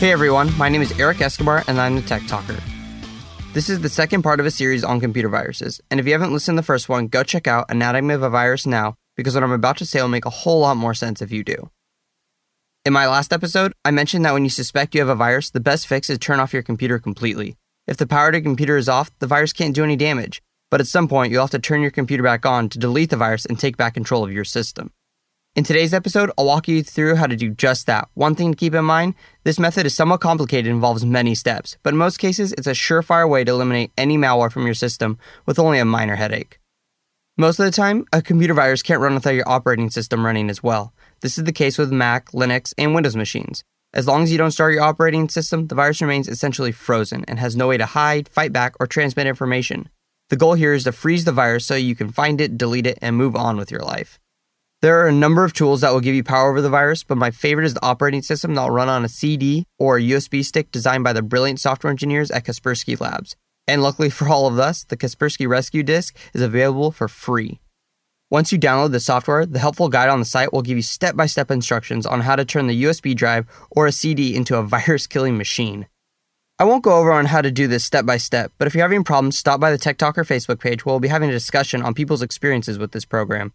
Hey everyone, my name is Eric Escobar and I'm the Tech Talker. This is the second part of a series on computer viruses, and if you haven't listened to the first one, go check out Anatomy of a Virus now because what I'm about to say will make a whole lot more sense if you do. In my last episode, I mentioned that when you suspect you have a virus, the best fix is turn off your computer completely. If the power to your computer is off, the virus can't do any damage, but at some point you'll have to turn your computer back on to delete the virus and take back control of your system. In today's episode, I'll walk you through how to do just that. One thing to keep in mind this method is somewhat complicated and involves many steps, but in most cases, it's a surefire way to eliminate any malware from your system with only a minor headache. Most of the time, a computer virus can't run without your operating system running as well. This is the case with Mac, Linux, and Windows machines. As long as you don't start your operating system, the virus remains essentially frozen and has no way to hide, fight back, or transmit information. The goal here is to freeze the virus so you can find it, delete it, and move on with your life. There are a number of tools that will give you power over the virus, but my favorite is the operating system that will run on a CD or a USB stick designed by the brilliant software engineers at Kaspersky Labs. And luckily for all of us, the Kaspersky Rescue Disk is available for free. Once you download the software, the helpful guide on the site will give you step by step instructions on how to turn the USB drive or a CD into a virus killing machine. I won't go over on how to do this step by step, but if you're having problems, stop by the Tech Talker Facebook page where we'll be having a discussion on people's experiences with this program.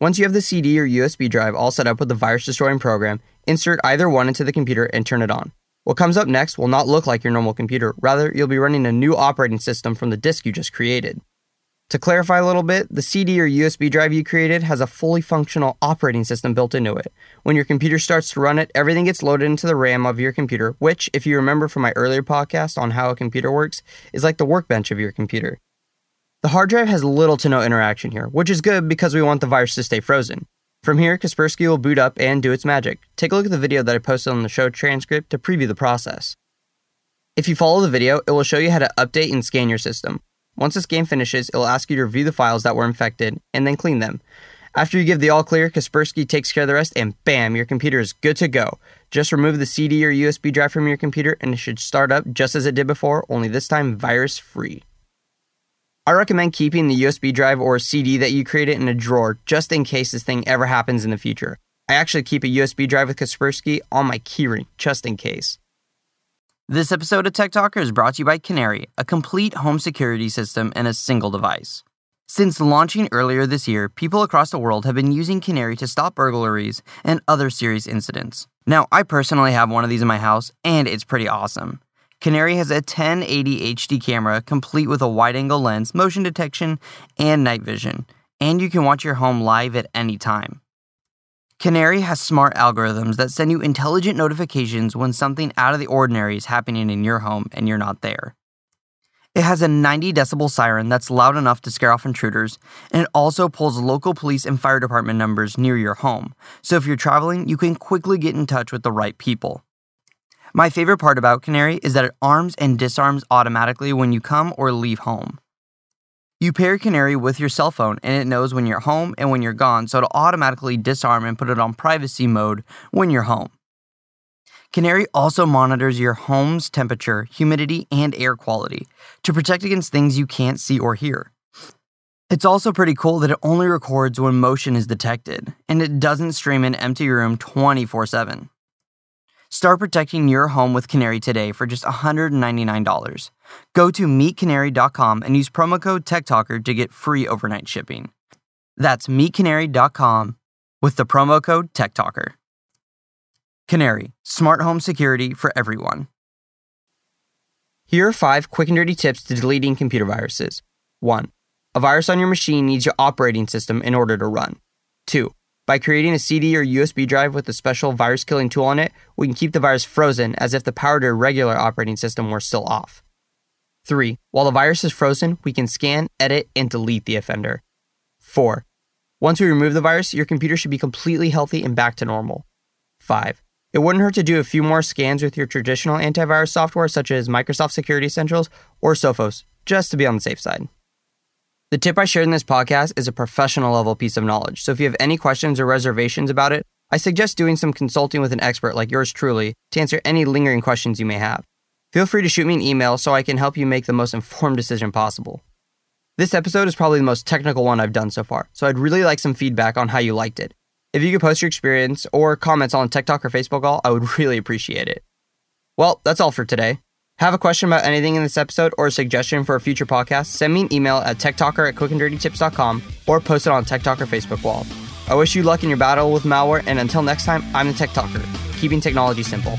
Once you have the CD or USB drive all set up with the virus destroying program, insert either one into the computer and turn it on. What comes up next will not look like your normal computer, rather, you'll be running a new operating system from the disk you just created. To clarify a little bit, the CD or USB drive you created has a fully functional operating system built into it. When your computer starts to run it, everything gets loaded into the RAM of your computer, which, if you remember from my earlier podcast on how a computer works, is like the workbench of your computer. The hard drive has little to no interaction here, which is good because we want the virus to stay frozen. From here, Kaspersky will boot up and do its magic. Take a look at the video that I posted on the show transcript to preview the process. If you follow the video, it will show you how to update and scan your system. Once the scan finishes, it will ask you to review the files that were infected and then clean them. After you give the all clear, Kaspersky takes care of the rest and bam, your computer is good to go. Just remove the CD or USB drive from your computer and it should start up just as it did before, only this time virus free. I recommend keeping the USB drive or CD that you created in a drawer just in case this thing ever happens in the future. I actually keep a USB drive with Kaspersky on my keyring just in case. This episode of Tech Talker is brought to you by Canary, a complete home security system in a single device. Since launching earlier this year, people across the world have been using Canary to stop burglaries and other serious incidents. Now, I personally have one of these in my house, and it's pretty awesome. Canary has a 1080 HD camera complete with a wide angle lens, motion detection, and night vision, and you can watch your home live at any time. Canary has smart algorithms that send you intelligent notifications when something out of the ordinary is happening in your home and you're not there. It has a 90 decibel siren that's loud enough to scare off intruders, and it also pulls local police and fire department numbers near your home. So if you're traveling, you can quickly get in touch with the right people. My favorite part about Canary is that it arms and disarms automatically when you come or leave home. You pair Canary with your cell phone and it knows when you're home and when you're gone, so it'll automatically disarm and put it on privacy mode when you're home. Canary also monitors your home's temperature, humidity, and air quality to protect against things you can't see or hear. It's also pretty cool that it only records when motion is detected, and it doesn't stream an empty room 24 7. Start protecting your home with Canary today for just $199. Go to meetcanary.com and use promo code TechTalker to get free overnight shipping. That's meetcanary.com with the promo code TechTalker. Canary, smart home security for everyone. Here are five quick and dirty tips to deleting computer viruses. 1. A virus on your machine needs your operating system in order to run. 2. By creating a CD or USB drive with a special virus killing tool on it, we can keep the virus frozen as if the power to a regular operating system were still off. 3. While the virus is frozen, we can scan, edit, and delete the offender. 4. Once we remove the virus, your computer should be completely healthy and back to normal. 5. It wouldn't hurt to do a few more scans with your traditional antivirus software such as Microsoft Security Essentials or Sophos, just to be on the safe side. The tip I shared in this podcast is a professional level piece of knowledge, so if you have any questions or reservations about it, I suggest doing some consulting with an expert like yours truly to answer any lingering questions you may have. Feel free to shoot me an email so I can help you make the most informed decision possible. This episode is probably the most technical one I've done so far, so I'd really like some feedback on how you liked it. If you could post your experience or comments on TikTok or Facebook all, I would really appreciate it. Well, that's all for today. Have a question about anything in this episode or a suggestion for a future podcast? Send me an email at techtalker at quickanddirtytips.com or post it on Tech Talker Facebook wall. I wish you luck in your battle with malware, and until next time, I'm the Tech Talker, keeping technology simple.